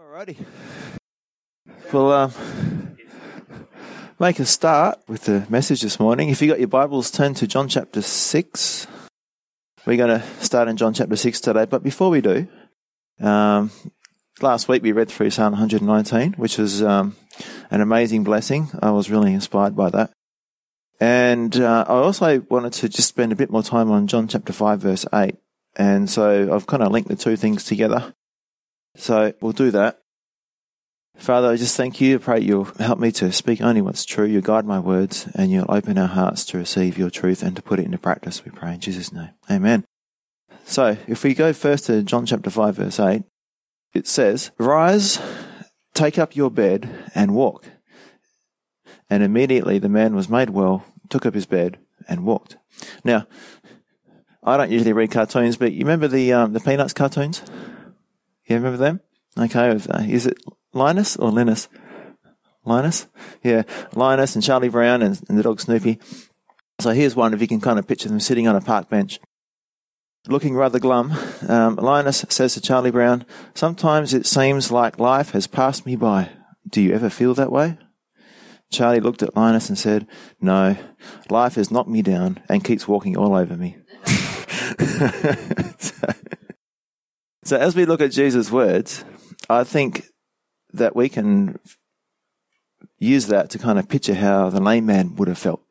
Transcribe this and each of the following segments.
Alrighty. We'll um, make a start with the message this morning. If you got your Bibles, turn to John chapter 6. We're going to start in John chapter 6 today. But before we do, um, last week we read through Psalm 119, which was um, an amazing blessing. I was really inspired by that. And uh, I also wanted to just spend a bit more time on John chapter 5, verse 8. And so I've kind of linked the two things together. So we'll do that. Father, I just thank you. I pray you'll help me to speak only what's true. You'll guide my words and you'll open our hearts to receive your truth and to put it into practice, we pray in Jesus' name. Amen. So if we go first to John chapter 5, verse 8, it says, Rise, take up your bed and walk. And immediately the man was made well, took up his bed and walked. Now, I don't usually read cartoons, but you remember the um, the Peanuts cartoons? You remember them? Okay, uh, is it Linus or Linus? Linus? Yeah, Linus and Charlie Brown and, and the dog Snoopy. So here's one if you can kind of picture them sitting on a park bench. Looking rather glum, um, Linus says to Charlie Brown, Sometimes it seems like life has passed me by. Do you ever feel that way? Charlie looked at Linus and said, No, life has knocked me down and keeps walking all over me. so, so, as we look at Jesus' words, I think that we can use that to kind of picture how the lame man would have felt.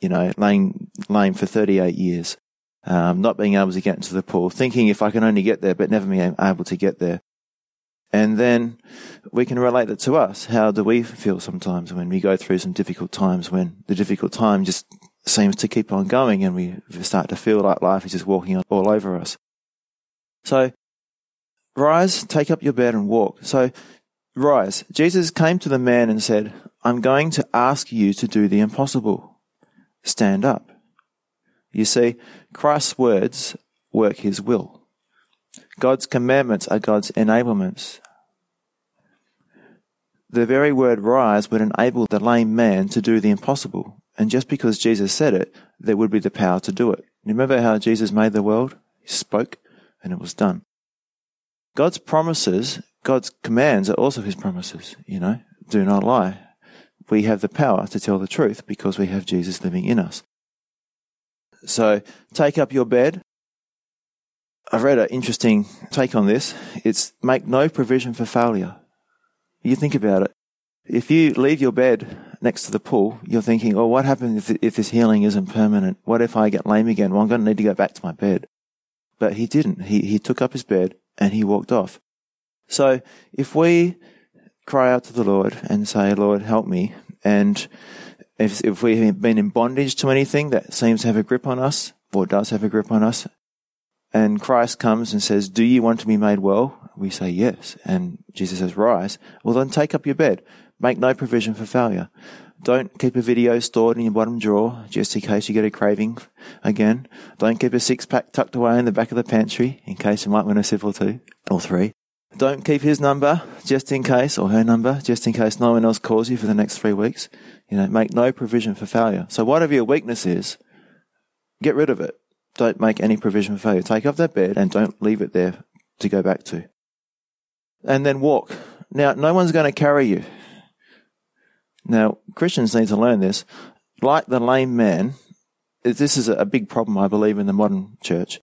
You know, laying lame for 38 years, um, not being able to get into the pool, thinking if I can only get there, but never being able to get there. And then we can relate it to us. How do we feel sometimes when we go through some difficult times, when the difficult time just seems to keep on going and we start to feel like life is just walking all over us? So, rise, take up your bed and walk. So, rise. Jesus came to the man and said, I'm going to ask you to do the impossible. Stand up. You see, Christ's words work his will. God's commandments are God's enablements. The very word rise would enable the lame man to do the impossible. And just because Jesus said it, there would be the power to do it. Remember how Jesus made the world? He spoke and it was done. God's promises, God's commands are also his promises, you know. Do not lie. We have the power to tell the truth because we have Jesus living in us. So take up your bed. I've read an interesting take on this. It's make no provision for failure. You think about it. If you leave your bed next to the pool, you're thinking, oh, what happens if, if this healing isn't permanent? What if I get lame again? Well, I'm going to need to go back to my bed. But he didn't. He, he took up his bed and he walked off. So if we cry out to the Lord and say, Lord, help me, and if, if we have been in bondage to anything that seems to have a grip on us, or does have a grip on us, and Christ comes and says, Do you want to be made well? We say yes. And Jesus says, Rise. Well, then take up your bed. Make no provision for failure. Don't keep a video stored in your bottom drawer just in case you get a craving again. Don't keep a six pack tucked away in the back of the pantry in case you might win a sip or two or three. Don't keep his number just in case or her number just in case no one else calls you for the next three weeks. You know, make no provision for failure. So whatever your weakness is, get rid of it. Don't make any provision for failure. Take off that bed and don't leave it there to go back to. And then walk. Now, no one's going to carry you. Now, Christians need to learn this. Like the lame man, this is a big problem, I believe, in the modern church.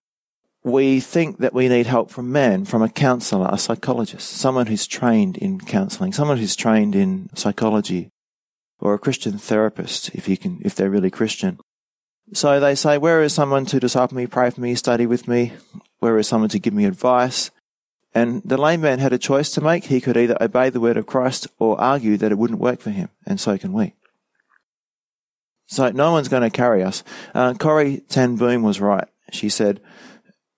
We think that we need help from man, from a counselor, a psychologist, someone who's trained in counseling, someone who's trained in psychology, or a Christian therapist, if you can, if they're really Christian. So they say, where is someone to disciple me, pray for me, study with me? Where is someone to give me advice? And the lame man had a choice to make. He could either obey the word of Christ or argue that it wouldn't work for him. And so can we. So no one's going to carry us. Uh, Corrie ten Boom was right. She said,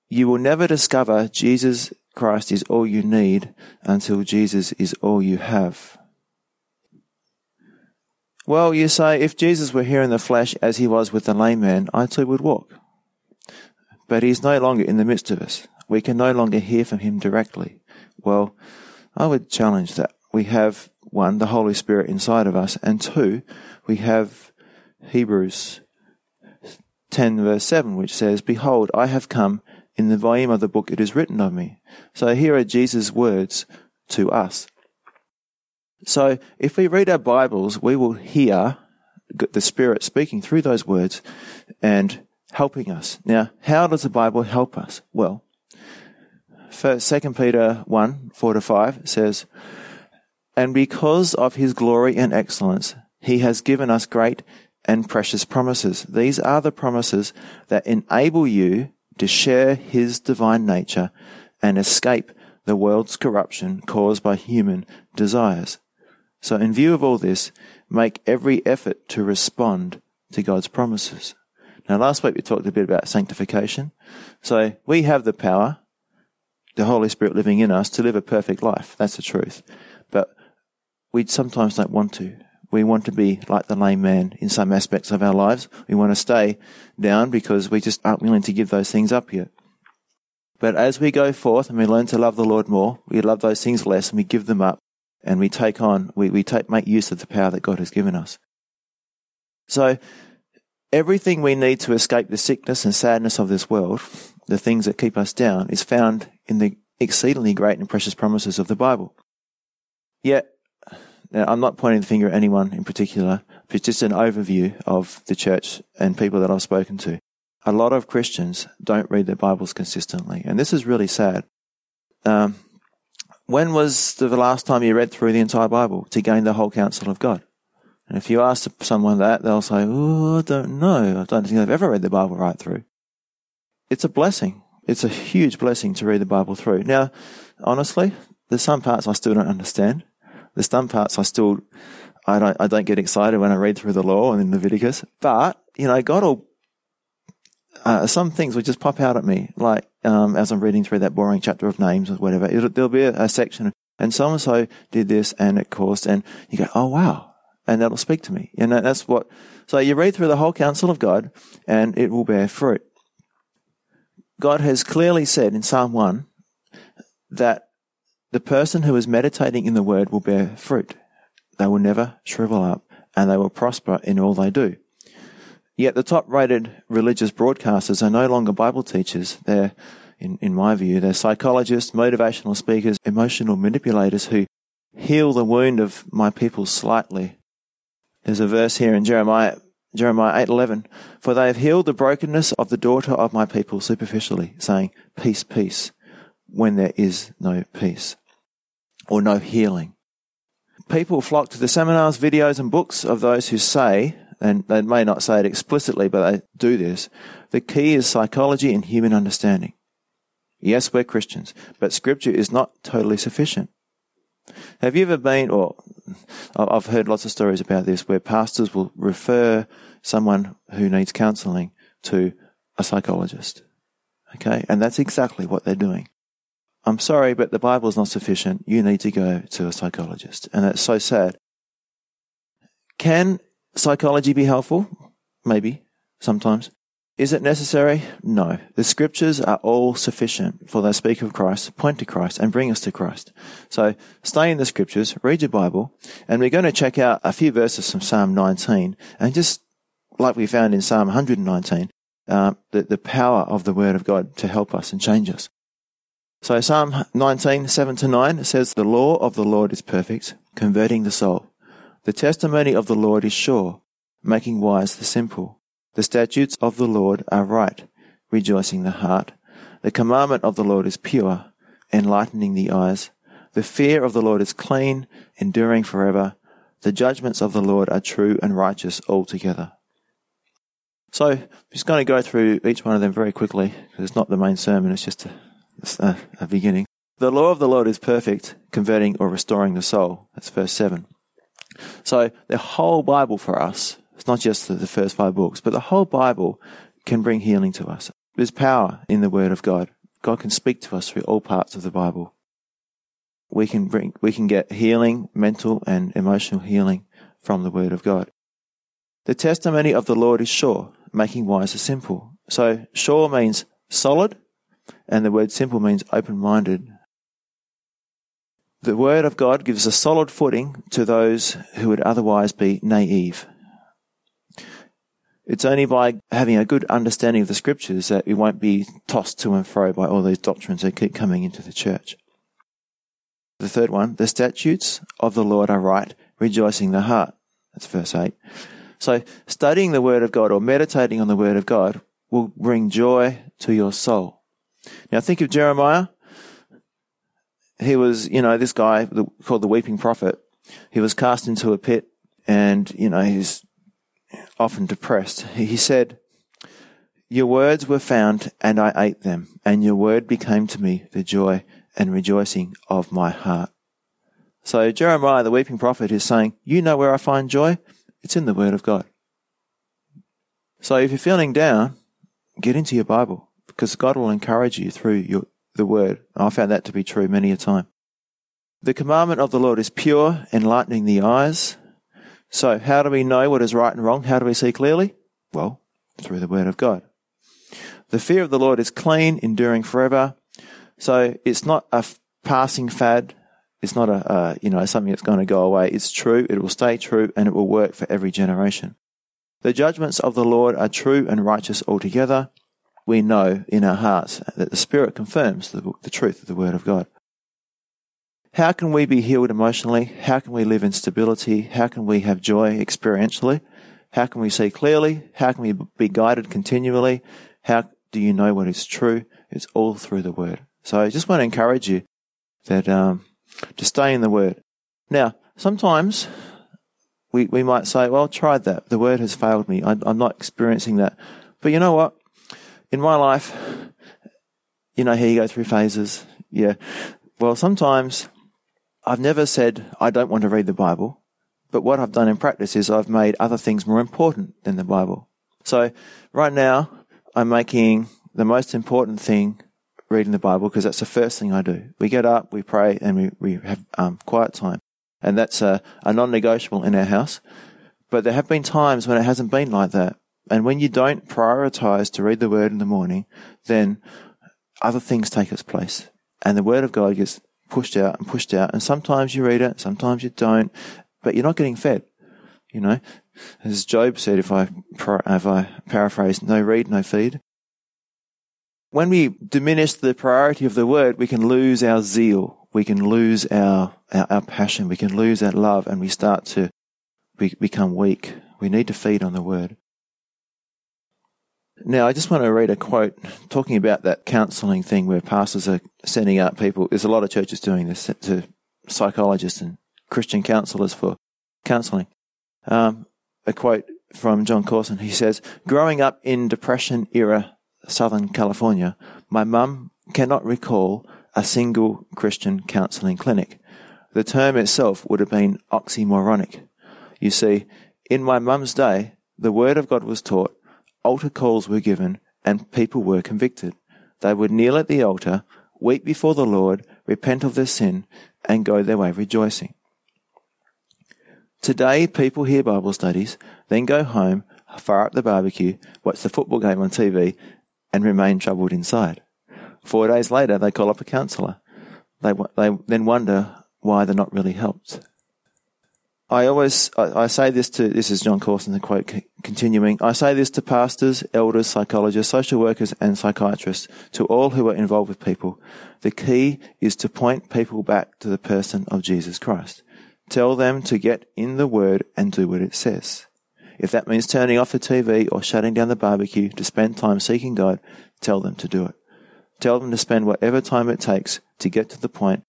you will never discover Jesus Christ is all you need until Jesus is all you have. Well, you say, if Jesus were here in the flesh as he was with the lame man, I too would walk. But he's no longer in the midst of us. We can no longer hear from him directly. Well, I would challenge that. We have one, the Holy Spirit inside of us, and two, we have Hebrews 10 verse 7, which says, Behold, I have come in the volume of the book it is written of me. So here are Jesus' words to us. So if we read our Bibles, we will hear the Spirit speaking through those words and helping us. Now, how does the Bible help us? Well, 2 Peter 1, 4 to 5 says, And because of his glory and excellence, he has given us great and precious promises. These are the promises that enable you to share his divine nature and escape the world's corruption caused by human desires. So in view of all this, make every effort to respond to God's promises. Now last week we talked a bit about sanctification. So we have the power, the Holy Spirit living in us to live a perfect life. That's the truth. But we sometimes don't want to. We want to be like the lame man in some aspects of our lives. We want to stay down because we just aren't willing to give those things up yet. But as we go forth and we learn to love the Lord more, we love those things less and we give them up and we take on, we, we take, make use of the power that God has given us. So everything we need to escape the sickness and sadness of this world, the things that keep us down, is found in the exceedingly great and precious promises of the Bible. Yet I'm not pointing the finger at anyone in particular, but it's just an overview of the church and people that I've spoken to. A lot of Christians don't read their Bibles consistently, and this is really sad. Um, when was the last time you read through the entire Bible to gain the whole counsel of God? And if you ask someone that, they'll say, Oh, I don't know. I don't think I've ever read the Bible right through. It's a blessing. It's a huge blessing to read the Bible through. Now, honestly, there's some parts I still don't understand. There's some parts I still, I don't, I don't get excited when I read through the law and in Leviticus, but, you know, God will, uh, some things will just pop out at me, like, um, as I'm reading through that boring chapter of names or whatever, It'll, there'll be a, a section and so and so did this and it caused, and you go, oh wow. And that'll speak to me. And that's what, so you read through the whole counsel of God and it will bear fruit. God has clearly said in Psalm 1 that the person who is meditating in the word will bear fruit. They will never shrivel up and they will prosper in all they do. Yet the top rated religious broadcasters are no longer Bible teachers. They're, in, in my view, they're psychologists, motivational speakers, emotional manipulators who heal the wound of my people slightly. There's a verse here in Jeremiah, Jeremiah 8:11, for they have healed the brokenness of the daughter of my people superficially, saying, peace, peace, when there is no peace or no healing. People flock to the seminars, videos, and books of those who say, and they may not say it explicitly, but they do this, the key is psychology and human understanding. Yes, we're Christians, but scripture is not totally sufficient. Have you ever been, or I've heard lots of stories about this, where pastors will refer someone who needs counseling to a psychologist. Okay? And that's exactly what they're doing. I'm sorry, but the Bible is not sufficient. You need to go to a psychologist. And that's so sad. Can psychology be helpful? Maybe, sometimes. Is it necessary? No. The scriptures are all sufficient for they speak of Christ, point to Christ, and bring us to Christ. So stay in the scriptures, read your Bible, and we're going to check out a few verses from Psalm 19, and just like we found in Psalm 119, uh, the, the power of the Word of God to help us and change us. So Psalm 19, 7 to 9 says, The law of the Lord is perfect, converting the soul. The testimony of the Lord is sure, making wise the simple. The statutes of the Lord are right, rejoicing the heart. The commandment of the Lord is pure, enlightening the eyes. The fear of the Lord is clean, enduring forever. The judgments of the Lord are true and righteous altogether. So, I'm just going to go through each one of them very quickly, because it's not the main sermon, it's just a that's a, a beginning. The law of the Lord is perfect, converting or restoring the soul. That's verse 7. So the whole Bible for us, it's not just the, first five books, but the whole Bible can bring healing to us. There's power in the Word of God. God can speak to us through all parts of the Bible. We can bring, we can get healing, mental and emotional healing from the Word of God. The testimony of the Lord is sure, making wise the simple. So sure means solid, and the word simple means open minded. The word of God gives a solid footing to those who would otherwise be naive. It's only by having a good understanding of the scriptures that we won't be tossed to and fro by all these doctrines that keep coming into the church. The third one, the statutes of the Lord are right, rejoicing the heart. That's verse 8. So studying the Word of God or meditating on the Word of God will bring joy to your soul. Now think of Jeremiah. He was, you know, this guy called the weeping prophet. He was cast into a pit and, you know, he's often depressed. He said, Your words were found and I ate them, and your word became to me the joy and rejoicing of my heart. So Jeremiah, the weeping prophet, is saying, You know where I find joy? It's in the word of God. So if you're feeling down, get into your Bible because God will encourage you through your, the word. I found that to be true many a time. The commandment of the Lord is pure, enlightening the eyes. So how do we know what is right and wrong? How do we see clearly? Well, through the word of God. The fear of the Lord is clean, enduring forever. So it's not a passing fad. It's not a, you know, something that's going to go away. It's true. It will stay true and it will work for every generation. The judgments of the Lord are true and righteous altogether. We know in our hearts that the Spirit confirms the, the truth of the Word of God. How can we be healed emotionally? How can we live in stability? How can we have joy experientially? How can we see clearly? How can we be guided continually? How do you know what is true? It's all through the Word. So I just want to encourage you that um, to stay in the Word. Now, sometimes we, we might say, well, I tried that. The Word has failed me. I, I'm not experiencing that. But you know what? In my life, you know how you go through phases. Yeah. Well, sometimes I've never said I don't want to read the Bible, but what I've done in practice is I've made other things more important than the Bible. So right now, I'm making the most important thing reading the Bible because that's the first thing I do. We get up, we pray, and we, we have um, quiet time. And that's a, a non negotiable in our house. But there have been times when it hasn't been like that. And when you don't prioritize to read the Word in the morning, then other things take its place. And the Word of God gets pushed out and pushed out. And sometimes you read it, sometimes you don't, but you're not getting fed. You know, as Job said, if I, if I paraphrase, no read, no feed when we diminish the priority of the word, we can lose our zeal. We can lose our, our, our passion. We can lose that love and we start to be, become weak. We need to feed on the word. Now, I just want to read a quote talking about that counseling thing where pastors are sending out people. There's a lot of churches doing this to psychologists and Christian counselors for counseling. Um, a quote from Jon Courson. He says, Growing up in Depression era Southern California, my mum cannot recall a single Christian counseling clinic. The term itself would have been oxymoronic. You see, in my mum's day, the word of God was taught, altar calls were given, and people were convicted. They would kneel at the altar, weep before the Lord, repent of their sin, and go their way rejoicing. Today, people hear Bible studies, then go home, fire up the barbecue, watch the football game on TV, and remain troubled inside. Four days later, they call up a counselor. They, they then wonder why they're not really helped. I always, I, I say this to, this is Jon Courson the quote continuing, I say this to pastors, elders, psychologists, social workers, and psychiatrists, to all who are involved with people. The key is to point people back to the person of Jesus Christ. Tell them to get in the word and do what it says. If that means turning off the TV or shutting down the barbecue to spend time seeking God, tell them to do it. Tell them to spend whatever time it takes to get to the point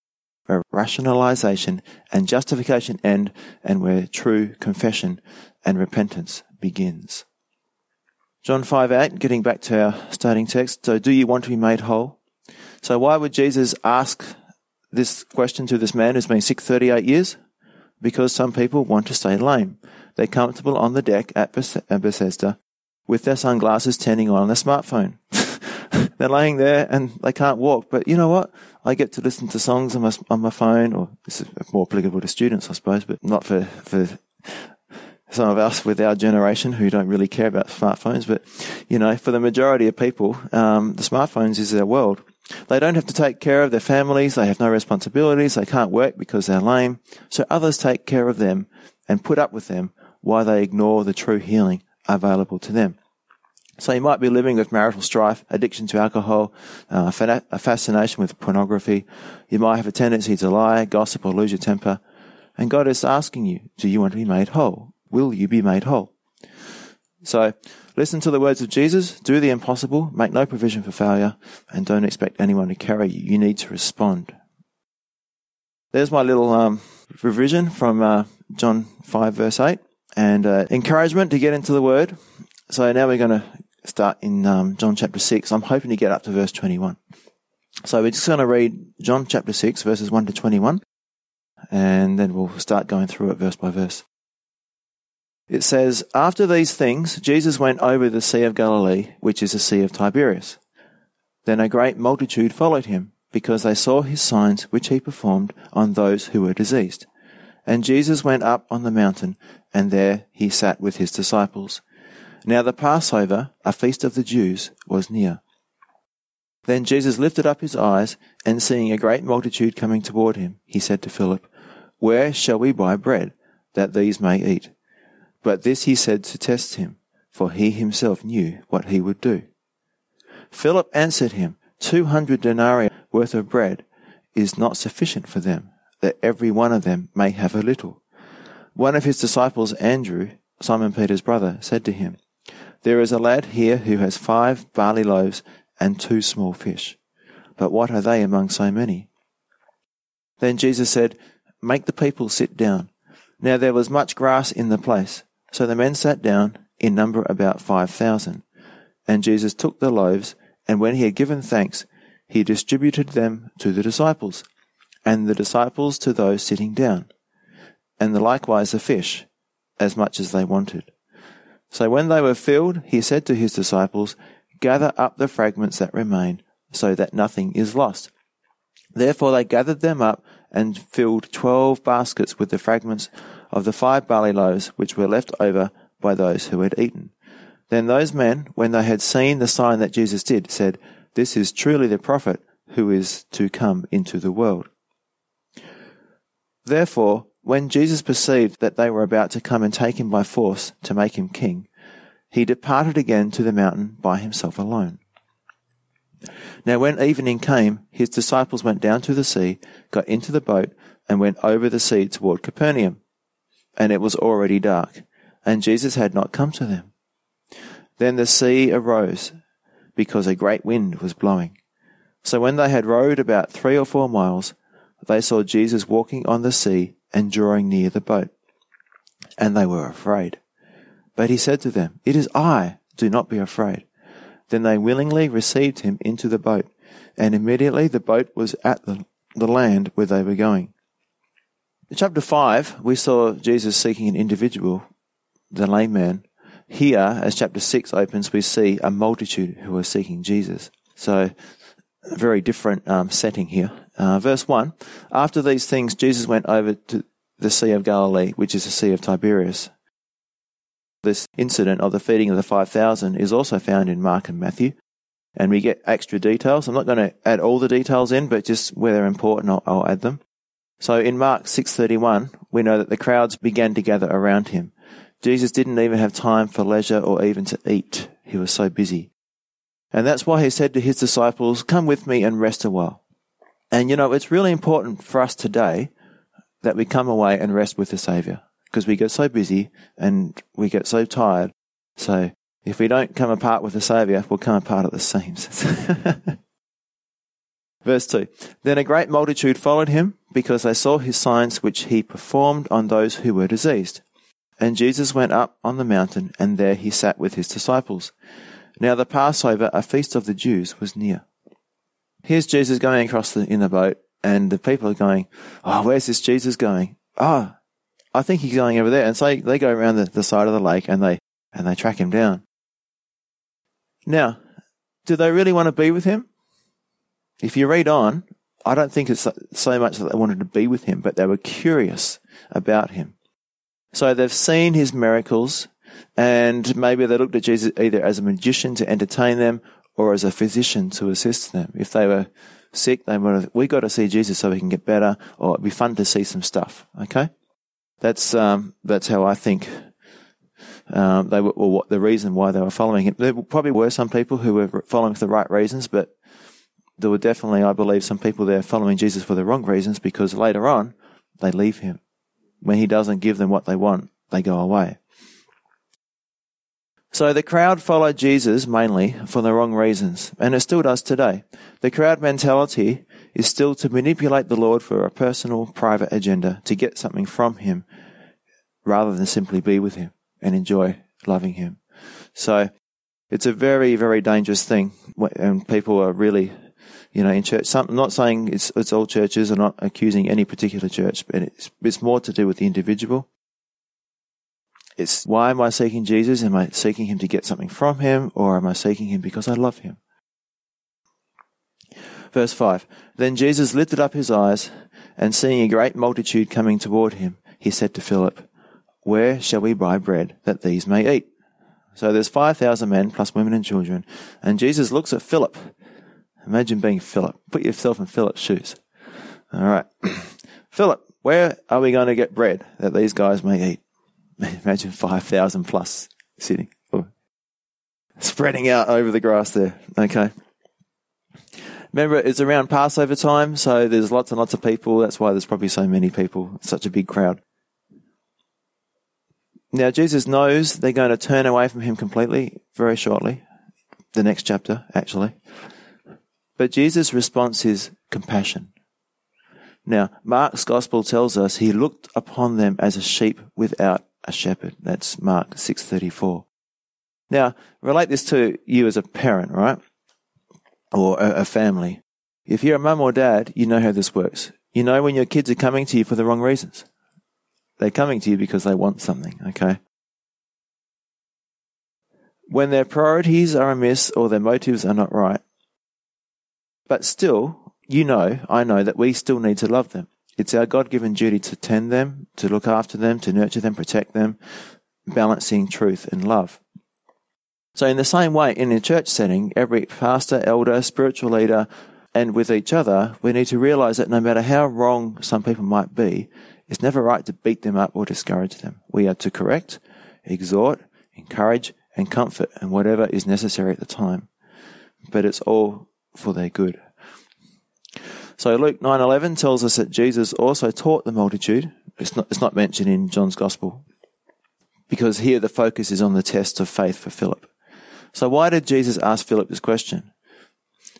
where rationalization and justification end and where true confession and repentance begins. John 5 8, getting back to our starting text. So, do you want to be made whole? So, why would Jesus ask this question to this man who's been sick 38 years? Because some people want to stay lame. They're comfortable on the deck at Bethesda with their sunglasses turning on their smartphone. They're laying there and they can't walk. But you know what? I get to listen to songs on my, on my phone, or this is more applicable to students, I suppose, but not for, for some of us with our generation who don't really care about smartphones. But, you know, for the majority of people, um, the smartphones is their world. They don't have to take care of their families. They have no responsibilities. They can't work because they're lame. So others take care of them and put up with them why they ignore the true healing available to them. So you might be living with marital strife, addiction to alcohol, uh, a fascination with pornography. You might have a tendency to lie, gossip, or lose your temper. And God is asking you, do you want to be made whole? Will you be made whole? So listen to the words of Jesus, do the impossible, make no provision for failure, and don't expect anyone to carry you. You need to respond. There's my little um, revision from uh, John 5, verse 8, and uh, encouragement to get into the word. So now we're going to start in um, John chapter 6. I'm hoping to get up to verse 21. So we're just going to read John chapter 6, verses 1 to 21, and then we'll start going through it verse by verse. It says, After these things, Jesus went over the Sea of Galilee, which is the Sea of Tiberias. Then a great multitude followed him, because they saw his signs which he performed on those who were diseased. And Jesus went up on the mountain, and there he sat with his disciples. Now the Passover, a feast of the Jews, was near. Then Jesus lifted up his eyes, and seeing a great multitude coming toward him, he said to Philip, Where shall we buy bread, that these may eat? But this he said to test him, for he himself knew what he would do. Philip answered him, Two hundred denarii worth of bread is not sufficient for them, that every one of them may have a little. One of his disciples, Andrew, Simon Peter's brother, said to him, there is a lad here who has five barley loaves and two small fish. But what are they among so many? Then Jesus said, Make the people sit down. Now there was much grass in the place. So the men sat down, in number about five thousand. And Jesus took the loaves, and when he had given thanks, he distributed them to the disciples, and the disciples to those sitting down, and the likewise the fish, as much as they wanted. So when they were filled, he said to his disciples, Gather up the fragments that remain, so that nothing is lost. Therefore they gathered them up and filled twelve baskets with the fragments of the five barley loaves which were left over by those who had eaten. Then those men, when they had seen the sign that Jesus did, said, This is truly the prophet who is to come into the world. Therefore, when Jesus perceived that they were about to come and take him by force to make him king, he departed again to the mountain by himself alone. Now when evening came, his disciples went down to the sea, got into the boat, and went over the sea toward Capernaum. And it was already dark, and Jesus had not come to them. Then the sea arose, because a great wind was blowing. So when they had rowed about three or four miles, they saw Jesus walking on the sea and drawing near the boat. And they were afraid. But he said to them, It is I, do not be afraid. Then they willingly received him into the boat, and immediately the boat was at the, the land where they were going. In chapter 5, we saw Jesus seeking an individual, the lame man. Here, as chapter 6 opens, we see a multitude who are seeking Jesus. So, a very different um, setting here. Uh, verse 1 After these things, Jesus went over to the Sea of Galilee, which is the Sea of Tiberias. This incident of the feeding of the 5,000 is also found in Mark and Matthew, and we get extra details. I'm not going to add all the details in, but just where they're important, I'll, I'll add them. So in Mark 6:31, we know that the crowds began to gather around him. Jesus didn't even have time for leisure or even to eat. He was so busy. And that's why he said to his disciples, Come with me and rest a while. And you know, it's really important for us today that we come away and rest with the Savior because we get so busy and we get so tired. So if we don't come apart with the Savior, we'll come apart at the seams. Verse 2 Then a great multitude followed him because they saw his signs which he performed on those who were diseased. And Jesus went up on the mountain, and there he sat with his disciples. Now the Passover, a feast of the Jews, was near. Here's Jesus going across the, in the boat, and the people are going, Oh, where's this Jesus going? Oh, I think he's going over there. And so they go around the, the side of the lake and they, and they track him down. Now, do they really want to be with him? If you read on, I don't think it's so much that they wanted to be with him, but they were curious about him. So they've seen his miracles. And maybe they looked at Jesus either as a magician to entertain them or as a physician to assist them. If they were sick, they would have, we got to see Jesus so we can get better, or it'd be fun to see some stuff. Okay? That's, um, that's how I think um, they were, what the reason why they were following him. There probably were some people who were following for the right reasons, but there were definitely, I believe, some people there following Jesus for the wrong reasons because later on they leave him. When he doesn't give them what they want, they go away. So the crowd followed Jesus mainly for the wrong reasons, and it still does today. The crowd mentality is still to manipulate the Lord for a personal, private agenda, to get something from Him, rather than simply be with Him and enjoy loving Him. So it's a very, very dangerous thing, and people are really, you know, in church. Some, I'm not saying it's it's all churches. I'm not accusing any particular church, but it's it's more to do with the individual. It's why am I seeking Jesus? Am I seeking Him to get something from Him, or am I seeking Him because I love Him? Verse 5 Then Jesus lifted up his eyes, and seeing a great multitude coming toward him, he said to Philip, Where shall we buy bread that these may eat? So there's 5,000 men plus women and children, and Jesus looks at Philip. Imagine being Philip. Put yourself in Philip's shoes. All right. Philip, where are we going to get bread that these guys may eat? Imagine 5,000 plus sitting, spreading out over the grass there. Okay. Remember, it's around Passover time, so there's lots and lots of people. That's why there's probably so many people, such a big crowd. Now, Jesus knows they're going to turn away from him completely very shortly. The next chapter, actually. But Jesus' response is compassion. Now, Mark's gospel tells us he looked upon them as a sheep without a shepherd. That's Mark 6:34. Now, relate this to you as a parent, right? Or a, a family. If you're a mum or dad, you know how this works. You know when your kids are coming to you for the wrong reasons. They're coming to you because they want something, okay? When their priorities are amiss or their motives are not right. But still, you know, I know that we still need to love them. It's our God given duty to tend them, to look after them, to nurture them, protect them, balancing truth and love. So, in the same way, in a church setting, every pastor, elder, spiritual leader, and with each other, we need to realize that no matter how wrong some people might be, it's never right to beat them up or discourage them. We are to correct, exhort, encourage, and comfort, and whatever is necessary at the time. But it's all for their good. So Luke 9:11 tells us that Jesus also taught the multitude. It's not, it's not mentioned in John's gospel because here the focus is on the test of faith for Philip. So why did Jesus ask Philip this question?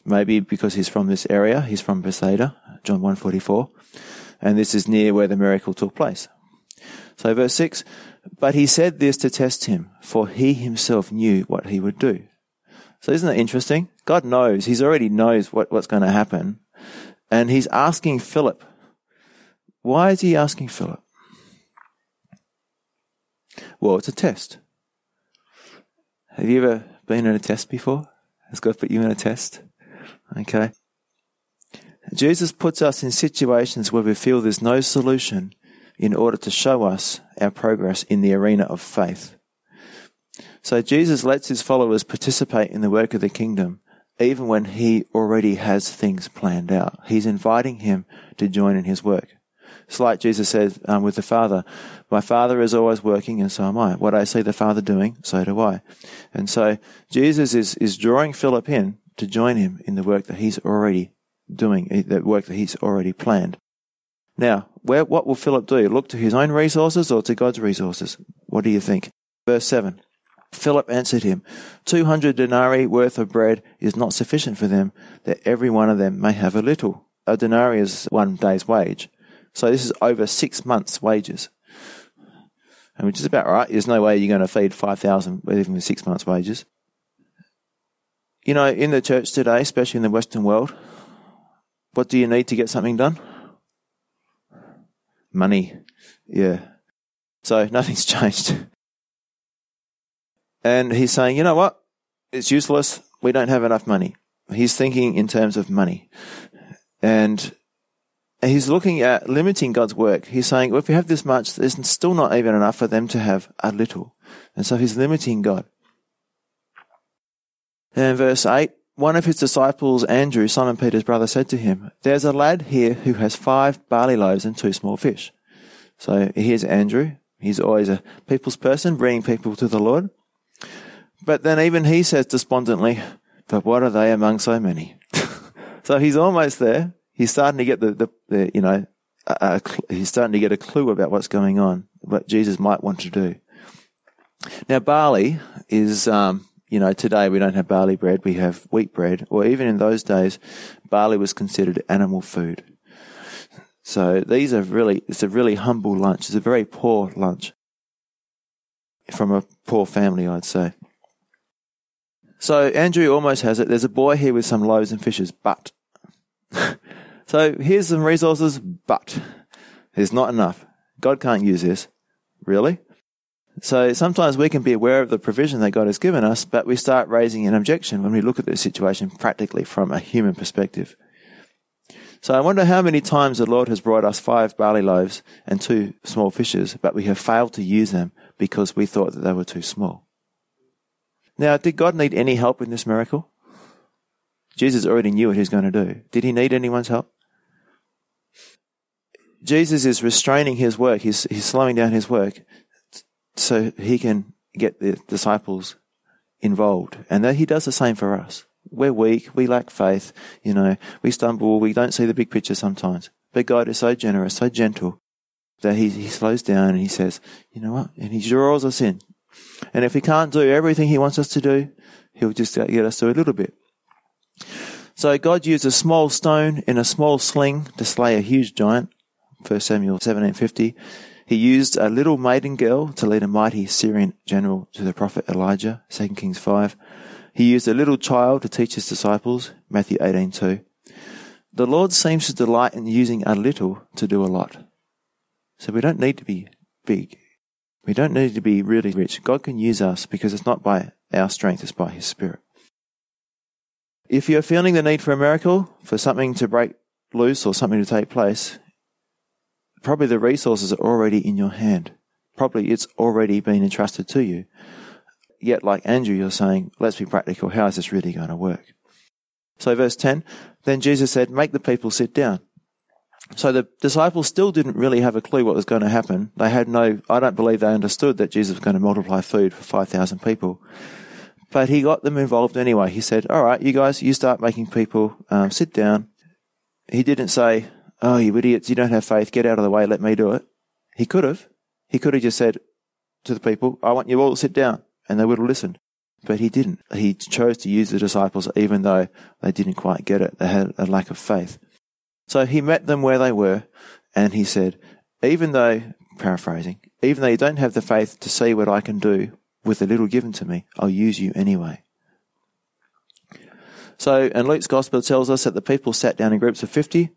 Maybe because he's from this area, he's from Bethsaida, John 1:44, and this is near where the miracle took place. So verse 6, but he said this to test him, for he himself knew what he would do. So isn't that interesting? God knows, he's already knows what, what's going to happen. And he's asking Philip. Why is he asking Philip? Well, it's a test. Have you ever been in a test before? Has God put you in a test? Okay. Jesus puts us in situations where we feel there's no solution in order to show us our progress in the arena of faith. So Jesus lets his followers participate in the work of the kingdom even when he already has things planned out. He's inviting him to join in his work. It's like Jesus said um, with the Father, My Father is always working, and so am I. What I see the Father doing, so do I. And so Jesus is, is drawing Philip in to join him in the work that he's already doing, eh, the work that he's already planned. Now, where, what will Philip do? Look to his own resources or to God's resources? What do you think? Verse 7. Philip answered him, Two hundred denarii worth of bread is not sufficient for them, that every one of them may have a little. A denarii is one day's wage. So this is over six months' wages. And which is about right. There's no way you're going to feed 5,000 even with six months' wages. You know, in the church today, especially in the Western world, what do you need to get something done? Money. Yeah. So nothing's changed. And he's saying, you know what? It's useless. We don't have enough money. He's thinking in terms of money. And he's looking at limiting God's work. He's saying, well, if we have this much, there's still not even enough for them to have a little. And so he's limiting God. And verse 8, one of his disciples, Andrew, Simon Peter's brother, said to him, There's a lad here who has five barley loaves and two small fish. So here's Andrew, He's always a people's person, bringing people to the Lord. But then even he says despondently, but what are they among so many? so he's almost there. He's starting to get the, the, the you know, he's starting to get a clue about what's going on, what Jesus might want to do. Now, barley is, um, you know, today we don't have barley bread, we have wheat bread, or even in those days, barley was considered animal food. So these are really, it's a really humble lunch. It's a very poor lunch from a poor family, I'd say. So Andrew almost has it. There's a boy here with some loaves and fishes, but. so here's some resources, but there's not enough. God can't use this. Really? So sometimes we can be aware of the provision that God has given us, but we start raising an objection when we look at the situation practically from a human perspective. So I wonder how many times the Lord has brought us five barley loaves and two small fishes, but we have failed to use them because we thought that they were too small. Now, did God need any help in this miracle? Jesus already knew what he was going to do. Did he need anyone's help? Jesus is restraining his work. He's, he's slowing down his work so he can get the disciples involved. And that he does the same for us. We're weak. We lack faith. You know, we stumble. We don't see the big picture sometimes. But God is so generous, so gentle that he, he slows down and he says, you know what? And he draws us in. And if he can't do everything he wants us to do, he'll just get us to a little bit. So God used a small stone in a small sling to slay a huge giant. 1 Samuel 1750. He used a little maiden girl to lead a mighty Syrian general to the prophet Elijah. 2 Kings 5. He used a little child to teach his disciples, Matthew 18:2. The Lord seems to delight in using a little to do a lot. So we don't need to be big. We don't need to be really rich. God can use us because it's not by our strength, it's by His Spirit. If you're feeling the need for a miracle, for something to break loose or something to take place, probably the resources are already in your hand. Probably it's already been entrusted to you. Yet, like Andrew, you're saying, let's be practical. How is this really going to work? So, verse 10 Then Jesus said, Make the people sit down. So the disciples still didn't really have a clue what was going to happen. They had no, I don't believe they understood that Jesus was going to multiply food for 5,000 people. But he got them involved anyway. He said, All right, you guys, you start making people um, sit down. He didn't say, Oh, you idiots, you don't have faith, get out of the way, let me do it. He could have. He could have just said to the people, I want you all to sit down and they would have listened. But he didn't. He chose to use the disciples even though they didn't quite get it. They had a lack of faith. So he met them where they were and he said, even though, paraphrasing, even though you don't have the faith to see what I can do with the little given to me, I'll use you anyway. So, and Luke's gospel tells us that the people sat down in groups of 50.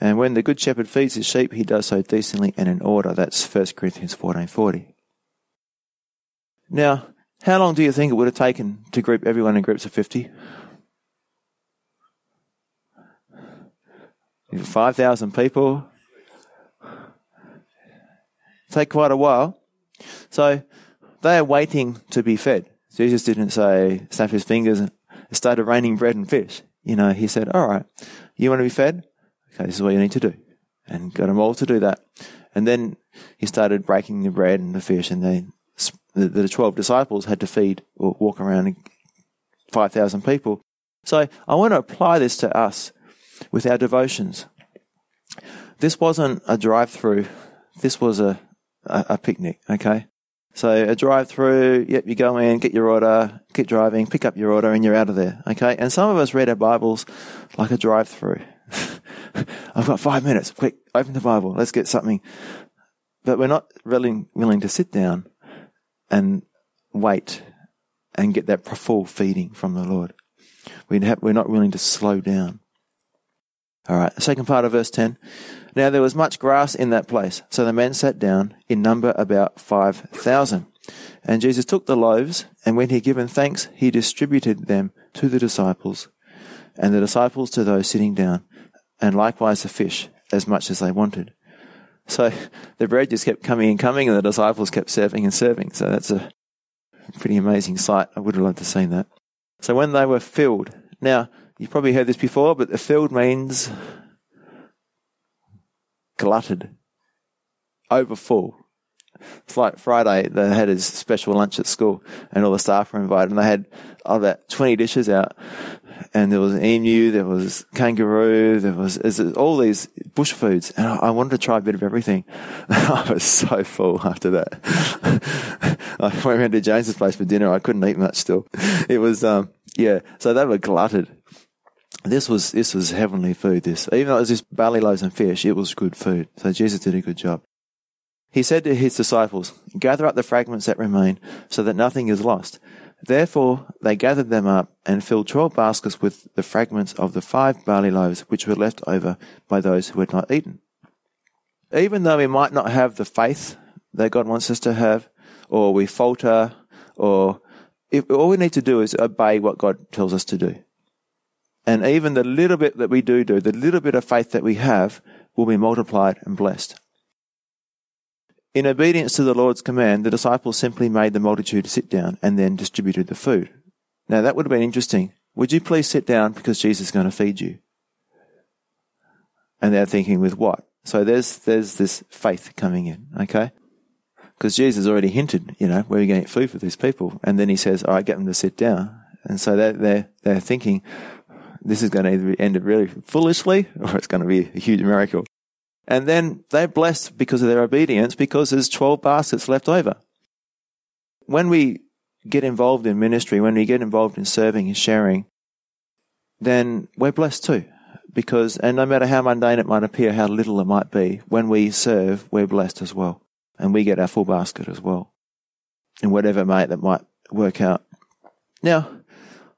And when the good shepherd feeds his sheep, he does so decently and in order. That's 1 Corinthians 14.40. Now, how long do you think it would have taken to group everyone in groups of 50? 5,000 people. Take quite a while. So they are waiting to be fed. Jesus didn't say, snap his fingers and it started raining bread and fish. You know, he said, all right, you want to be fed? Okay, this is what you need to do. And got them all to do that. And then he started breaking the bread and the fish and they the, the 12 disciples had to feed or walk around 5,000 people. So I want to apply this to us with our devotions. This wasn't a drive through, this was a, a, a picnic, okay? So a drive through, yep, you go in, get your order, keep driving, pick up your order, and you're out of there, okay? And some of us read our Bibles like a drive through. I've got five minutes, quick, open the Bible, let's get something. But we're not really willing to sit down and wait and get that full feeding from the Lord. we we're not willing to slow down. All right, the second part of verse 10. Now there was much grass in that place, so the men sat down, in number about 5,000. And Jesus took the loaves, and when he had given thanks, he distributed them to the disciples, and the disciples to those sitting down, and likewise the fish, as much as they wanted. So the bread just kept coming and coming, and the disciples kept serving and serving. So that's a pretty amazing sight. I would have loved to have seen that. So when they were filled, now you've probably heard this before, but the filled means glutted, over full. it's like Friday, they had his special lunch at school and all the staff were invited and they had about 20 dishes out and there was an emu, there was kangaroo, there was, all these bush foods, and I, I, wanted to try a bit of everything. I was so full after that. I went around to James's place for dinner. I couldn't eat much still. It was, um, yeah. So they were glutted. This was this was heavenly food. This, even though it was just barley loaves and fish, it was good food. So Jesus did a good job. He said to his disciples, "Gather up the fragments that remain, so that nothing is lost." Therefore they gathered them up and filled twelve baskets with the fragments of the five barley loaves which were left over by those who had not eaten. Even though we might not have the faith that God wants us to have, or we falter, or if, all we need to do is obey what God tells us to do. And even the little bit that we do do, the little bit of faith that we have, will be multiplied and blessed. In obedience to the Lord's command, the disciples simply made the multitude sit down and then distributed the food. Now that would have been interesting. Would you please sit down because Jesus is going to feed you? And they're thinking with what? So there's, there's this faith coming in, okay? Because Jesus already hinted, you know, where are going to get food for these people? And then he says, all right, get them to sit down. And so they're, they're, they're thinking, this is going to either end really foolishly or it's going to be a huge miracle. And then they're blessed because of their obedience because there's 12 baskets left over. When we get involved in ministry, when we get involved in serving and sharing, then we're blessed too. Because, and no matter how mundane it might appear, how little it might be, when we serve, we're blessed as well. And we get our full basket as well. And whatever mate that might work out. Now,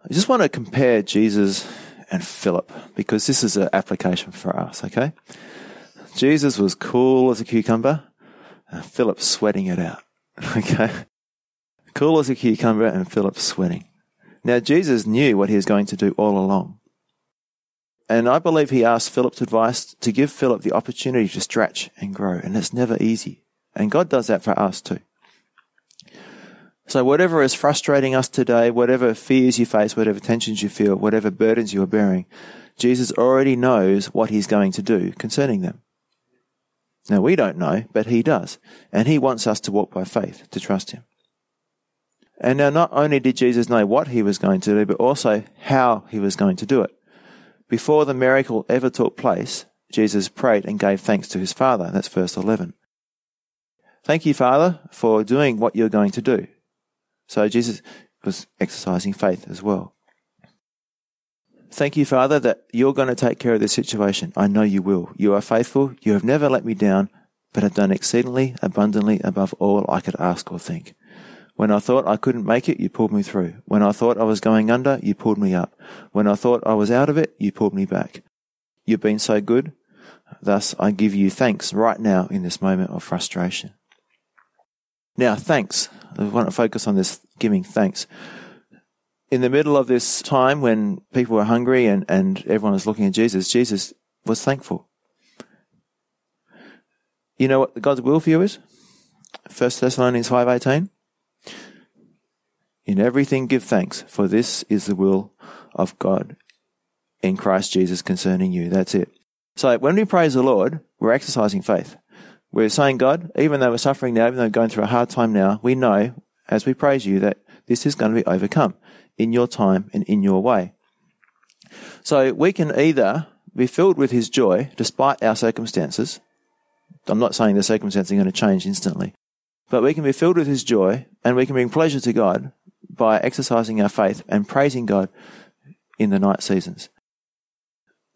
I just want to compare Jesus and Philip because this is an application for us, okay? Jesus was cool as a cucumber, and Philip sweating it out. Okay? Cool as a cucumber, and Philip sweating. Now, Jesus knew what he was going to do all along. And I believe he asked Philip's advice to give Philip the opportunity to stretch and grow. And it's never easy. And God does that for us too. So, whatever is frustrating us today, whatever fears you face, whatever tensions you feel, whatever burdens you are bearing, Jesus already knows what he's going to do concerning them. Now, we don't know, but He does. And He wants us to walk by faith, to trust Him. And now, not only did Jesus know what He was going to do, but also how He was going to do it. Before the miracle ever took place, Jesus prayed and gave thanks to His Father. That's verse 11. Thank you, Father, for doing what you're going to do. So Jesus was exercising faith as well. Thank you, Father, that you're going to take care of this situation. I know you will. You are faithful. You have never let me down, but have done exceedingly abundantly above all I could ask or think. When I thought I couldn't make it, you pulled me through. When I thought I was going under, you pulled me up. When I thought I was out of it, you pulled me back. You've been so good. Thus, I give you thanks right now in this moment of frustration. Now, thanks. I want to focus on this giving thanks in the middle of this time when people were hungry and, and everyone was looking at Jesus, Jesus was thankful. You know what God's will for you is? 1 Thessalonians 5.18 In everything give thanks, for this is the will of God in Christ Jesus concerning you. That's it. So when we praise the Lord, we're exercising faith. We're saying, God, even though we're suffering now, even though we're going through a hard time now, we know as we praise you that this is going to be overcome in your time and in your way. So we can either be filled with his joy despite our circumstances. I'm not saying the circumstances are going to change instantly, but we can be filled with his joy and we can bring pleasure to God by exercising our faith and praising God in the night seasons.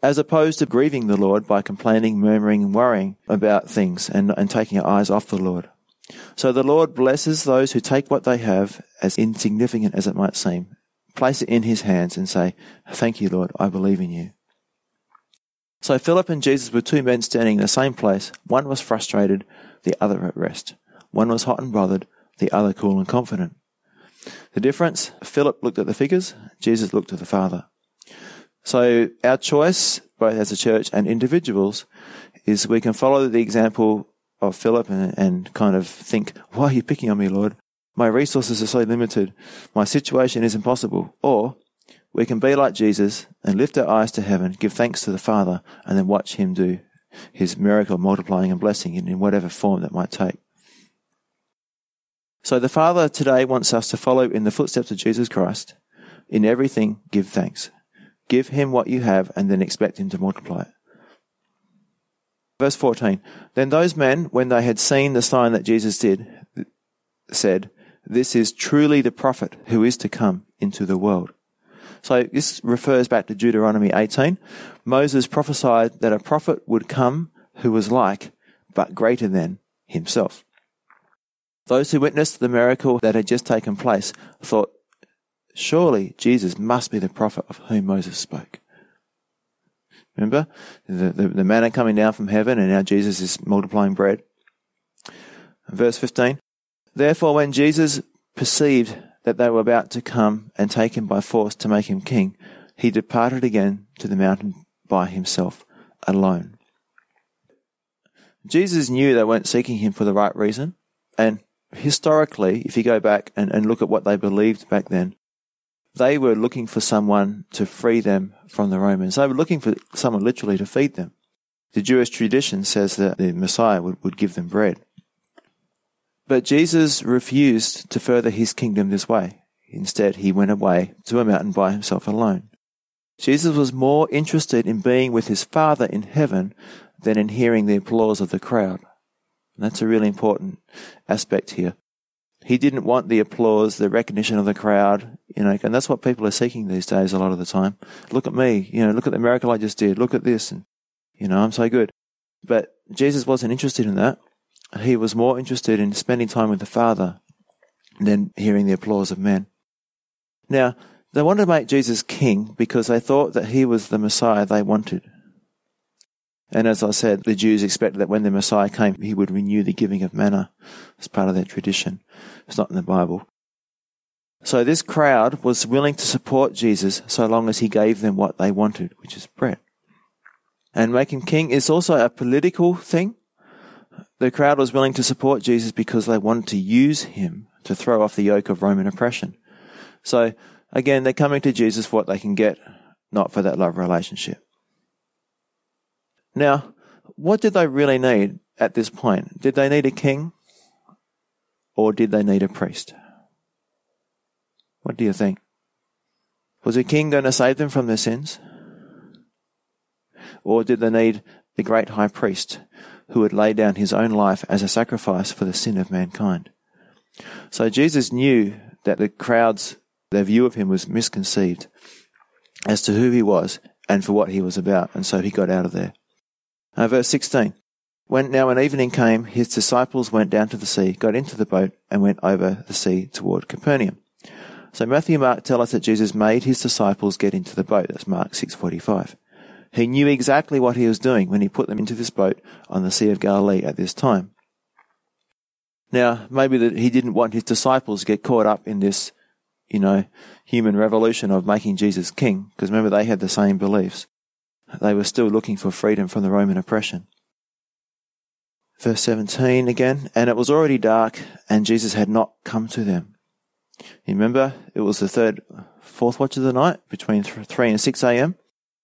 As opposed to grieving the Lord by complaining, murmuring, and worrying about things and, and taking our eyes off the Lord. So the Lord blesses those who take what they have, as insignificant as it might seem, place it in his hands and say, Thank you, Lord, I believe in you. So Philip and Jesus were two men standing in the same place. One was frustrated, the other at rest. One was hot and bothered, the other cool and confident. The difference Philip looked at the figures, Jesus looked at the Father. So our choice, both as a church and individuals, is we can follow the example of Philip and, and kind of think, why are you picking on me, Lord? My resources are so limited. My situation is impossible. Or we can be like Jesus and lift our eyes to heaven, give thanks to the Father, and then watch Him do His miracle multiplying and blessing in whatever form that might take. So the Father today wants us to follow in the footsteps of Jesus Christ. In everything, give thanks. Give him what you have and then expect him to multiply it. Verse 14. Then those men, when they had seen the sign that Jesus did, said, This is truly the prophet who is to come into the world. So this refers back to Deuteronomy 18. Moses prophesied that a prophet would come who was like, but greater than himself. Those who witnessed the miracle that had just taken place thought, surely Jesus must be the prophet of whom Moses spoke. Remember the, the, the manna coming down from heaven and now Jesus is multiplying bread. Verse 15. Therefore, when Jesus perceived that they were about to come and take him by force to make him king, he departed again to the mountain by himself, alone. Jesus knew they weren't seeking him for the right reason. And historically, if you go back and, and look at what they believed back then, they were looking for someone to free them from the Romans. They were looking for someone literally to feed them. The Jewish tradition says that the Messiah would, would give them bread. But Jesus refused to further his kingdom this way. Instead, he went away to a mountain by himself alone. Jesus was more interested in being with his Father in heaven than in hearing the applause of the crowd. And that's a really important aspect here. He didn't want the applause, the recognition of the crowd, you know, and that's what people are seeking these days a lot of the time. Look at me, you know, look at the miracle I just did, look at this, and, you know, I'm so good. But Jesus wasn't interested in that. He was more interested in spending time with the Father than hearing the applause of men. Now, they wanted to make Jesus king because they thought that he was the Messiah they wanted. And as I said, the Jews expected that when the Messiah came, he would renew the giving of manna as part of their tradition. It's not in the Bible. So this crowd was willing to support Jesus so long as he gave them what they wanted, which is bread. And making king is also a political thing. The crowd was willing to support Jesus because they wanted to use him to throw off the yoke of Roman oppression. So again, they're coming to Jesus for what they can get, not for that love relationship. Now, what did they really need at this point? Did they need a king or did they need a priest? What do you think? Was a king going to save them from their sins? Or did they need the great high priest who would lay down his own life as a sacrifice for the sin of mankind? So Jesus knew that the crowds, their view of him was misconceived as to who he was and for what he was about, and so he got out of there. Uh, verse 16. When now when evening came, his disciples went down to the sea, got into the boat, and went over the sea toward Capernaum. So Matthew and Mark tell us that Jesus made his disciples get into the boat. That's Mark 6:45. He knew exactly what he was doing when he put them into this boat on the Sea of Galilee at this time. Now, maybe that he didn't want his disciples to get caught up in this, you know, human revolution of making Jesus king, because remember they had the same beliefs. They were still looking for freedom from the Roman oppression. Verse 17 again, and it was already dark, and Jesus had not come to them. You remember, it was the third, fourth watch of the night, between 3 and 6 a.m.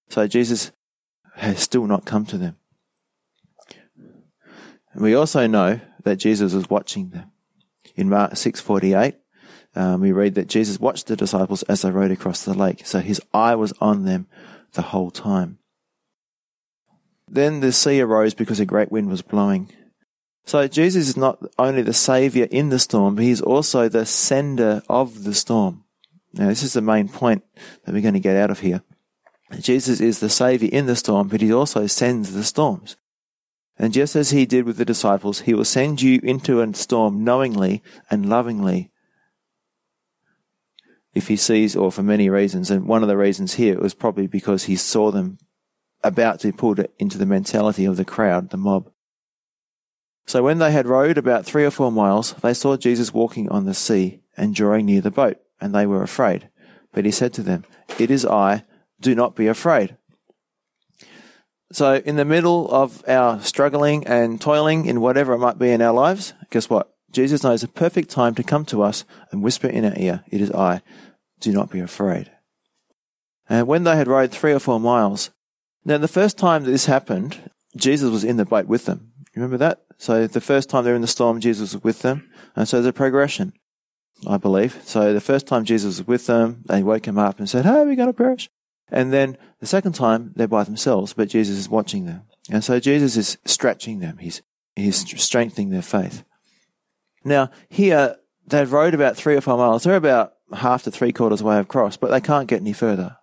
So Jesus has still not come to them. And we also know that Jesus was watching them. In Mark 6:48, um, we read that Jesus watched the disciples as they rowed across the lake. So his eye was on them the whole time. Then the sea arose because a great wind was blowing. So Jesus is not only the savior in the storm, but he's also the sender of the storm. Now, this is the main point that we're going to get out of here. Jesus is the savior in the storm, but he also sends the storms. And just as he did with the disciples, he will send you into a storm knowingly and lovingly if he sees, or for many reasons. And one of the reasons here was probably because he saw them about to put it into the mentality of the crowd, the mob. So when they had rowed about three or four miles, they saw Jesus walking on the sea and drawing near the boat, and they were afraid. But he said to them, It is I, do not be afraid. So in the middle of our struggling and toiling in whatever it might be in our lives, guess what? Jesus knows the perfect time to come to us and whisper in our ear, It is I, do not be afraid. And when they had rowed three or four miles, now, the first time that this happened, Jesus was in the boat with them. Remember that? So the first time they're in the storm, Jesus was with them. And so there's a progression, I believe. So the first time Jesus was with them, they woke him up and said, Hey, we're going to perish. And then the second time, they're by themselves, but Jesus is watching them. And so Jesus is stretching them. He's, he's strengthening their faith. Now, here, they've rowed about three or four miles. They're about half to three quarters way across, but they can't get any further.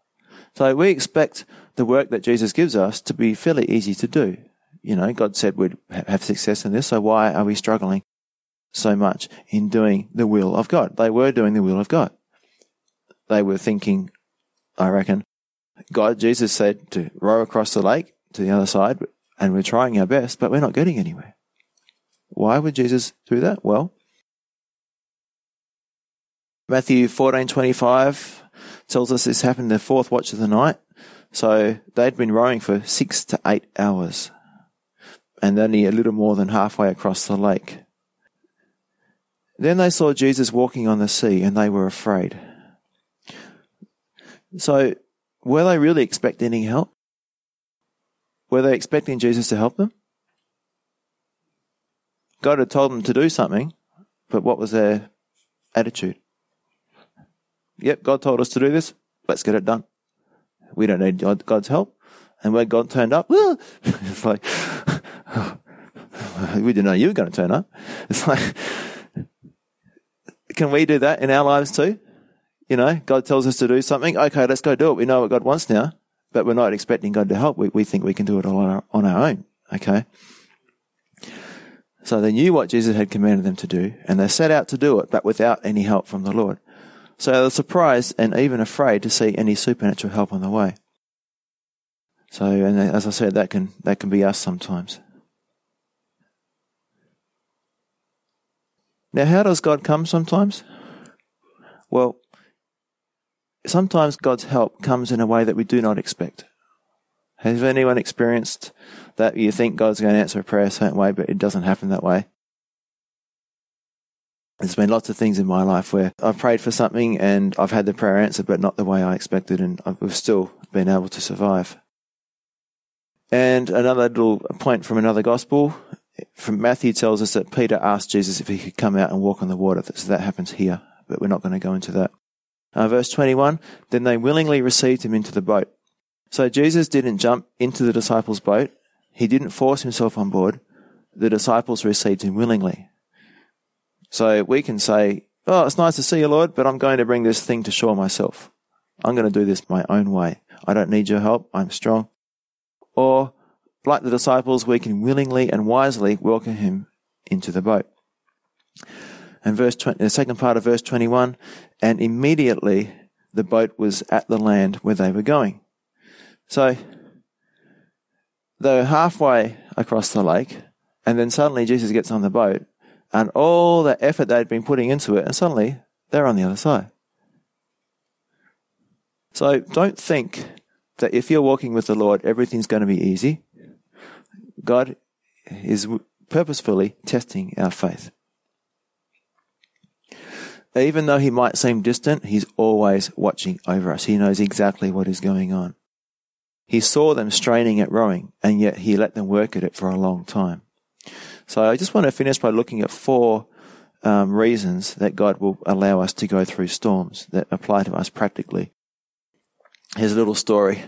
So we expect the work that Jesus gives us to be fairly easy to do. You know, God said we'd have success in this, so why are we struggling so much in doing the will of God? They were doing the will of God. They were thinking, I reckon, God, Jesus said to row across the lake to the other side, and we're trying our best, but we're not getting anywhere. Why would Jesus do that? Well, Matthew 14:25 tells us this happened the fourth watch of the night. So they'd been rowing for 6 to 8 hours and only a little more than halfway across the lake. Then they saw Jesus walking on the sea and they were afraid. So were they really expecting any help? Were they expecting Jesus to help them? God had told them to do something, but what was their attitude? Yep, God told us to do this. Let's get it done. We don't need God's help. And when God turned up, it's like, we didn't know you were going to turn up. It's like, can we do that in our lives too? You know, God tells us to do something. Okay, let's go do it. We know what God wants now, but we're not expecting God to help. We, we think we can do it all on our, on our own. Okay. So they knew what Jesus had commanded them to do, and they set out to do it, but without any help from the Lord. So they were surprised and even afraid to see any supernatural help on the way. So, and as I said, that can that can be us sometimes. Now, how does God come sometimes? Well, sometimes God's help comes in a way that we do not expect. Has anyone experienced that you think God's going to answer a prayer a certain way, but it doesn't happen that way? There's been lots of things in my life where I've prayed for something and I've had the prayer answered, but not the way I expected, and I've still been able to survive. And another little point from another gospel from Matthew tells us that Peter asked Jesus if he could come out and walk on the water. So that happens here, but we're not going to go into that. Uh, verse 21 Then they willingly received him into the boat. So Jesus didn't jump into the disciples' boat, he didn't force himself on board. The disciples received him willingly. So we can say, Oh, it's nice to see you, Lord, but I'm going to bring this thing to shore myself. I'm going to do this my own way. I don't need your help. I'm strong. Or, like the disciples, we can willingly and wisely welcome him into the boat. And verse 20, the second part of verse 21, and immediately the boat was at the land where they were going. So, they're halfway across the lake, and then suddenly Jesus gets on the boat, and all the effort they'd been putting into it, and suddenly they're on the other side. So don't think that if you're walking with the Lord, everything's going to be easy. God is purposefully testing our faith. Even though he might seem distant, he's always watching over us. He knows exactly what is going on. He saw them straining at rowing, and yet he let them work at it for a long time. So I just want to finish by looking at four um, reasons that God will allow us to go through storms that apply to us practically. Here's a little story.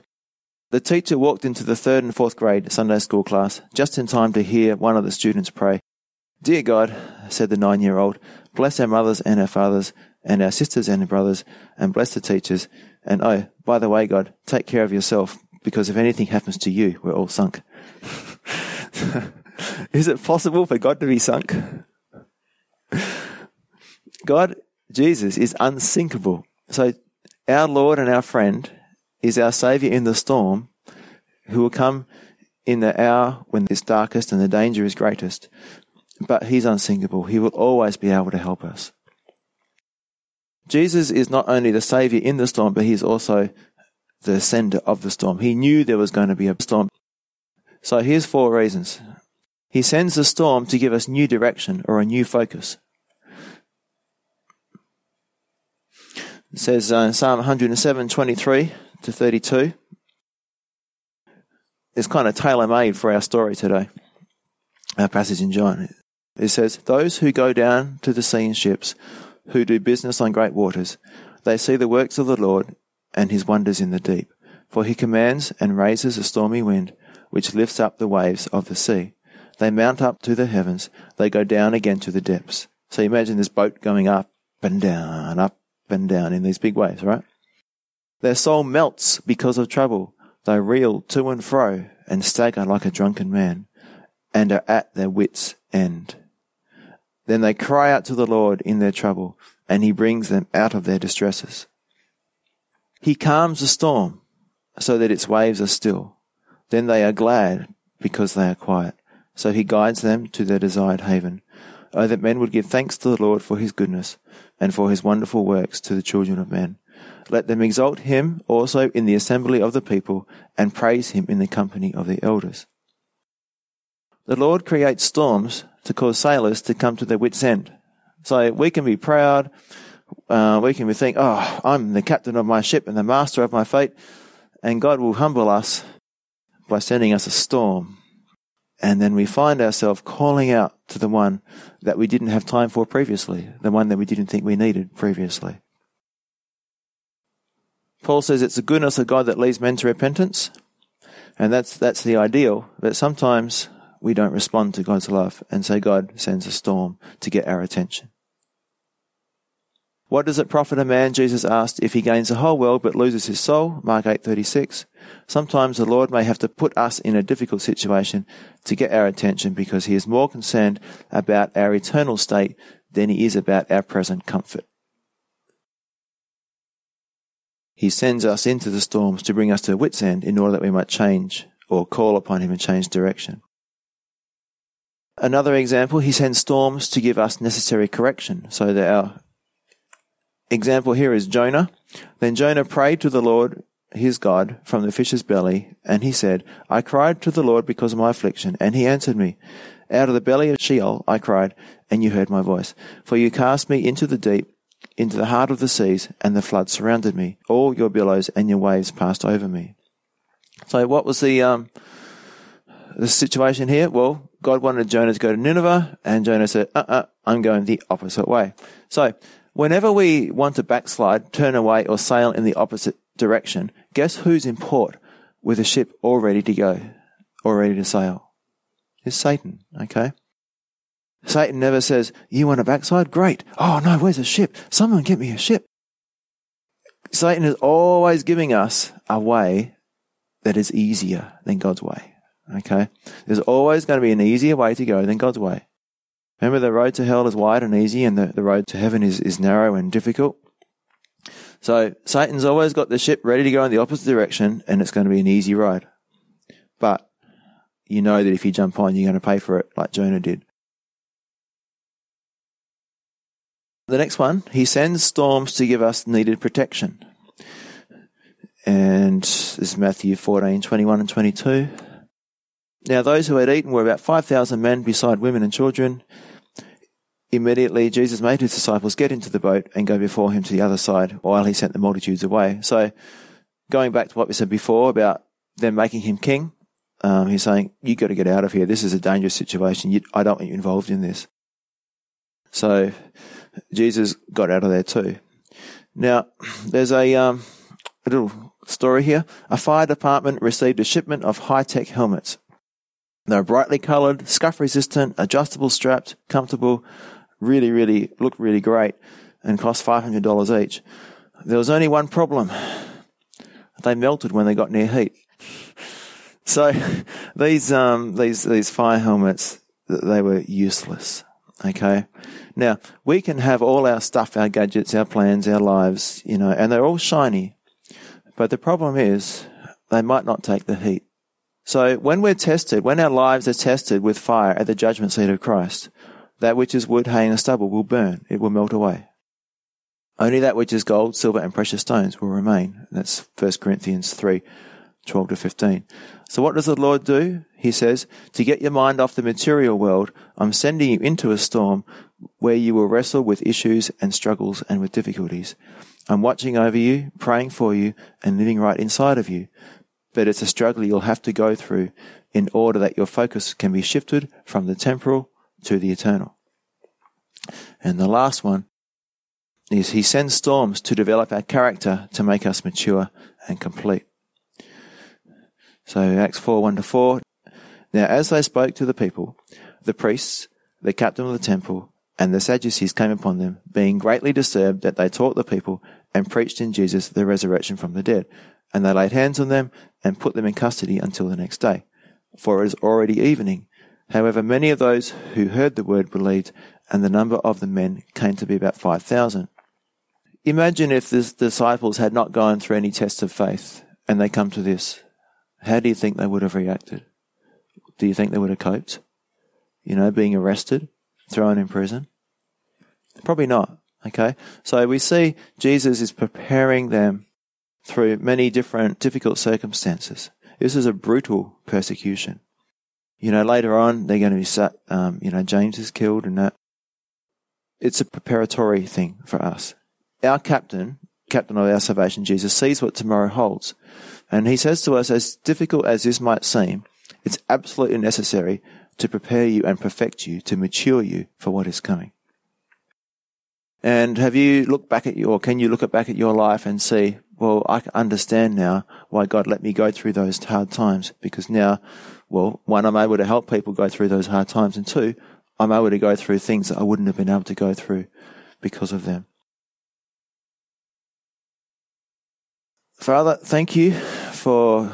The teacher walked into the third and fourth grade Sunday school class just in time to hear one of the students pray. Dear God, said the nine year old, bless our mothers and our fathers, and our sisters and our brothers, and bless the teachers. And oh, by the way, God, take care of yourself, because if anything happens to you, we're all sunk. Is it possible for God to be sunk? God, Jesus, is unsinkable. So our Lord and our friend is our Savior in the storm who will come in the hour when it's darkest and the danger is greatest. But He's unsinkable. He will always be able to help us. Jesus is not only the Savior in the storm, but He's also the sender of the storm. He knew there was going to be a storm. So here's four reasons. He sends the storm to give us new direction or a new focus. It says uh, in Psalm 107, 23 to 32. It's kind of tailor made for our story today. our passage in John. It says, Those who go down to the sea in ships, who do business on great waters, they see the works of the Lord and his wonders in the deep. For he commands and raises a stormy wind, which lifts up the waves of the sea. They mount up to the heavens, they go down again to the depths. So you imagine this boat going up and down, up and down in these big waves, right? Their soul melts because of trouble. They reel to and fro and stagger like a drunken man and are at their wits' end. Then they cry out to the Lord in their trouble, and he brings them out of their distresses. He calms the storm so that its waves are still. Then they are glad because they are quiet. So he guides them to their desired haven. Oh, that men would give thanks to the Lord for his goodness and for his wonderful works to the children of men. Let them exalt him also in the assembly of the people and praise him in the company of the elders. The Lord creates storms to cause sailors to come to their wits' end. So we can be proud, uh, we can think, oh, I'm the captain of my ship and the master of my fate, and God will humble us by sending us a storm. And then we find ourselves calling out to the one that we didn't have time for previously, the one that we didn't think we needed previously. Paul says it's the goodness of God that leads men to repentance. And that's, that's the ideal. But sometimes we don't respond to God's love and say God sends a storm to get our attention. What does it profit a man, Jesus asked, if he gains the whole world but loses his soul? Mark 8:36. Sometimes the Lord may have to put us in a difficult situation to get our attention because he is more concerned about our eternal state than he is about our present comfort. He sends us into the storms to bring us to a wit's end in order that we might change or call upon him and change direction. Another example, he sends storms to give us necessary correction so that our example here is Jonah. Then Jonah prayed to the Lord his God from the fish's belly, and he said, I cried to the Lord because of my affliction, and he answered me. Out of the belly of Sheol I cried, and you heard my voice. For you cast me into the deep, into the heart of the seas, and the flood surrounded me. All your billows and your waves passed over me. So what was the um, the situation here? Well, God wanted Jonah to go to Nineveh, and Jonah said, uh uh, I'm going the opposite way. So Whenever we want to backslide, turn away, or sail in the opposite direction, guess who's in port with a ship all ready to go, all ready to sail? It's Satan, okay? Satan never says, You want to backslide? Great. Oh no, where's a ship? Someone get me a ship. Satan is always giving us a way that is easier than God's way. Okay? There's always going to be an easier way to go than God's way. Remember, the road to hell is wide and easy, and the, the road to heaven is, is narrow and difficult. So Satan's always got the ship ready to go in the opposite direction, and it's going to be an easy ride. But you know that if you jump on, you're going to pay for it, like Jonah did. The next one, he sends storms to give us needed protection. And this is Matthew 14, 21 and 22. Now those who had eaten were about 5,000 men beside women and children. Immediately Jesus made his disciples get into the boat and go before him to the other side while he sent the multitudes away. So going back to what we said before about them making him king, um, he's saying, You've got to get out of here. This is a dangerous situation. You, I don't want you involved in this. So Jesus got out of there too. Now, there's a, um, a little story here. A fire department received a shipment of high-tech helmets. They're brightly colored, scuff resistant, adjustable strapped, comfortable, really, really, looked really great and cost $500 each. There was only one problem. They melted when they got near heat. So these, um, these, these fire helmets, they were useless. Okay. Now we can have all our stuff, our gadgets, our plans, our lives, you know, and they're all shiny. But the problem is they might not take the heat. So when we're tested, when our lives are tested with fire at the judgment seat of Christ, that which is wood, hay, and stubble will burn. It will melt away. Only that which is gold, silver, and precious stones will remain. That's 1 Corinthians 3, 12 to 15. So what does the Lord do? He says, to get your mind off the material world, I'm sending you into a storm where you will wrestle with issues and struggles and with difficulties. I'm watching over you, praying for you, and living right inside of you but it's a struggle you'll have to go through in order that your focus can be shifted from the temporal to the eternal. And the last one is He sends storms to develop our character to make us mature and complete. So Acts 4 1 to 4. Now, as they spoke to the people, the priests, the captain of the temple, and the Sadducees came upon them, being greatly disturbed that they taught the people and preached in Jesus the resurrection from the dead. And they laid hands on them and put them in custody until the next day. For it is already evening. However, many of those who heard the word believed, and the number of the men came to be about 5,000. Imagine if the disciples had not gone through any tests of faith and they come to this. How do you think they would have reacted? Do you think they would have coped? You know, being arrested, thrown in prison? Probably not. Okay. So we see Jesus is preparing them through many different difficult circumstances. This is a brutal persecution. You know, later on, they're going to be, sat, um, you know, James is killed and that. It's a preparatory thing for us. Our captain, captain of our salvation, Jesus, sees what tomorrow holds. And he says to us, as difficult as this might seem, it's absolutely necessary to prepare you and perfect you, to mature you for what is coming. And have you looked back at your, can you look back at your life and see, well, I understand now why God let me go through those hard times because now, well, one, I'm able to help people go through those hard times, and two, I'm able to go through things that I wouldn't have been able to go through because of them. Father, thank you for,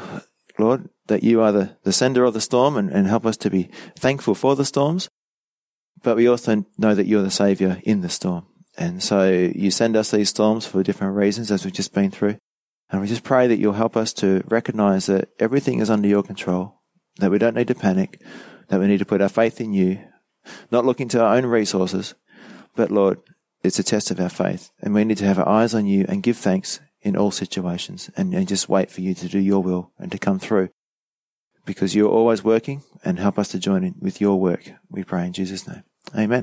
Lord, that you are the, the sender of the storm and, and help us to be thankful for the storms. But we also know that you're the Savior in the storm. And so you send us these storms for different reasons as we've just been through. And we just pray that you'll help us to recognize that everything is under your control, that we don't need to panic, that we need to put our faith in you, not looking to our own resources, but Lord, it's a test of our faith. And we need to have our eyes on you and give thanks in all situations and, and just wait for you to do your will and to come through because you're always working and help us to join in with your work. We pray in Jesus' name. Amen.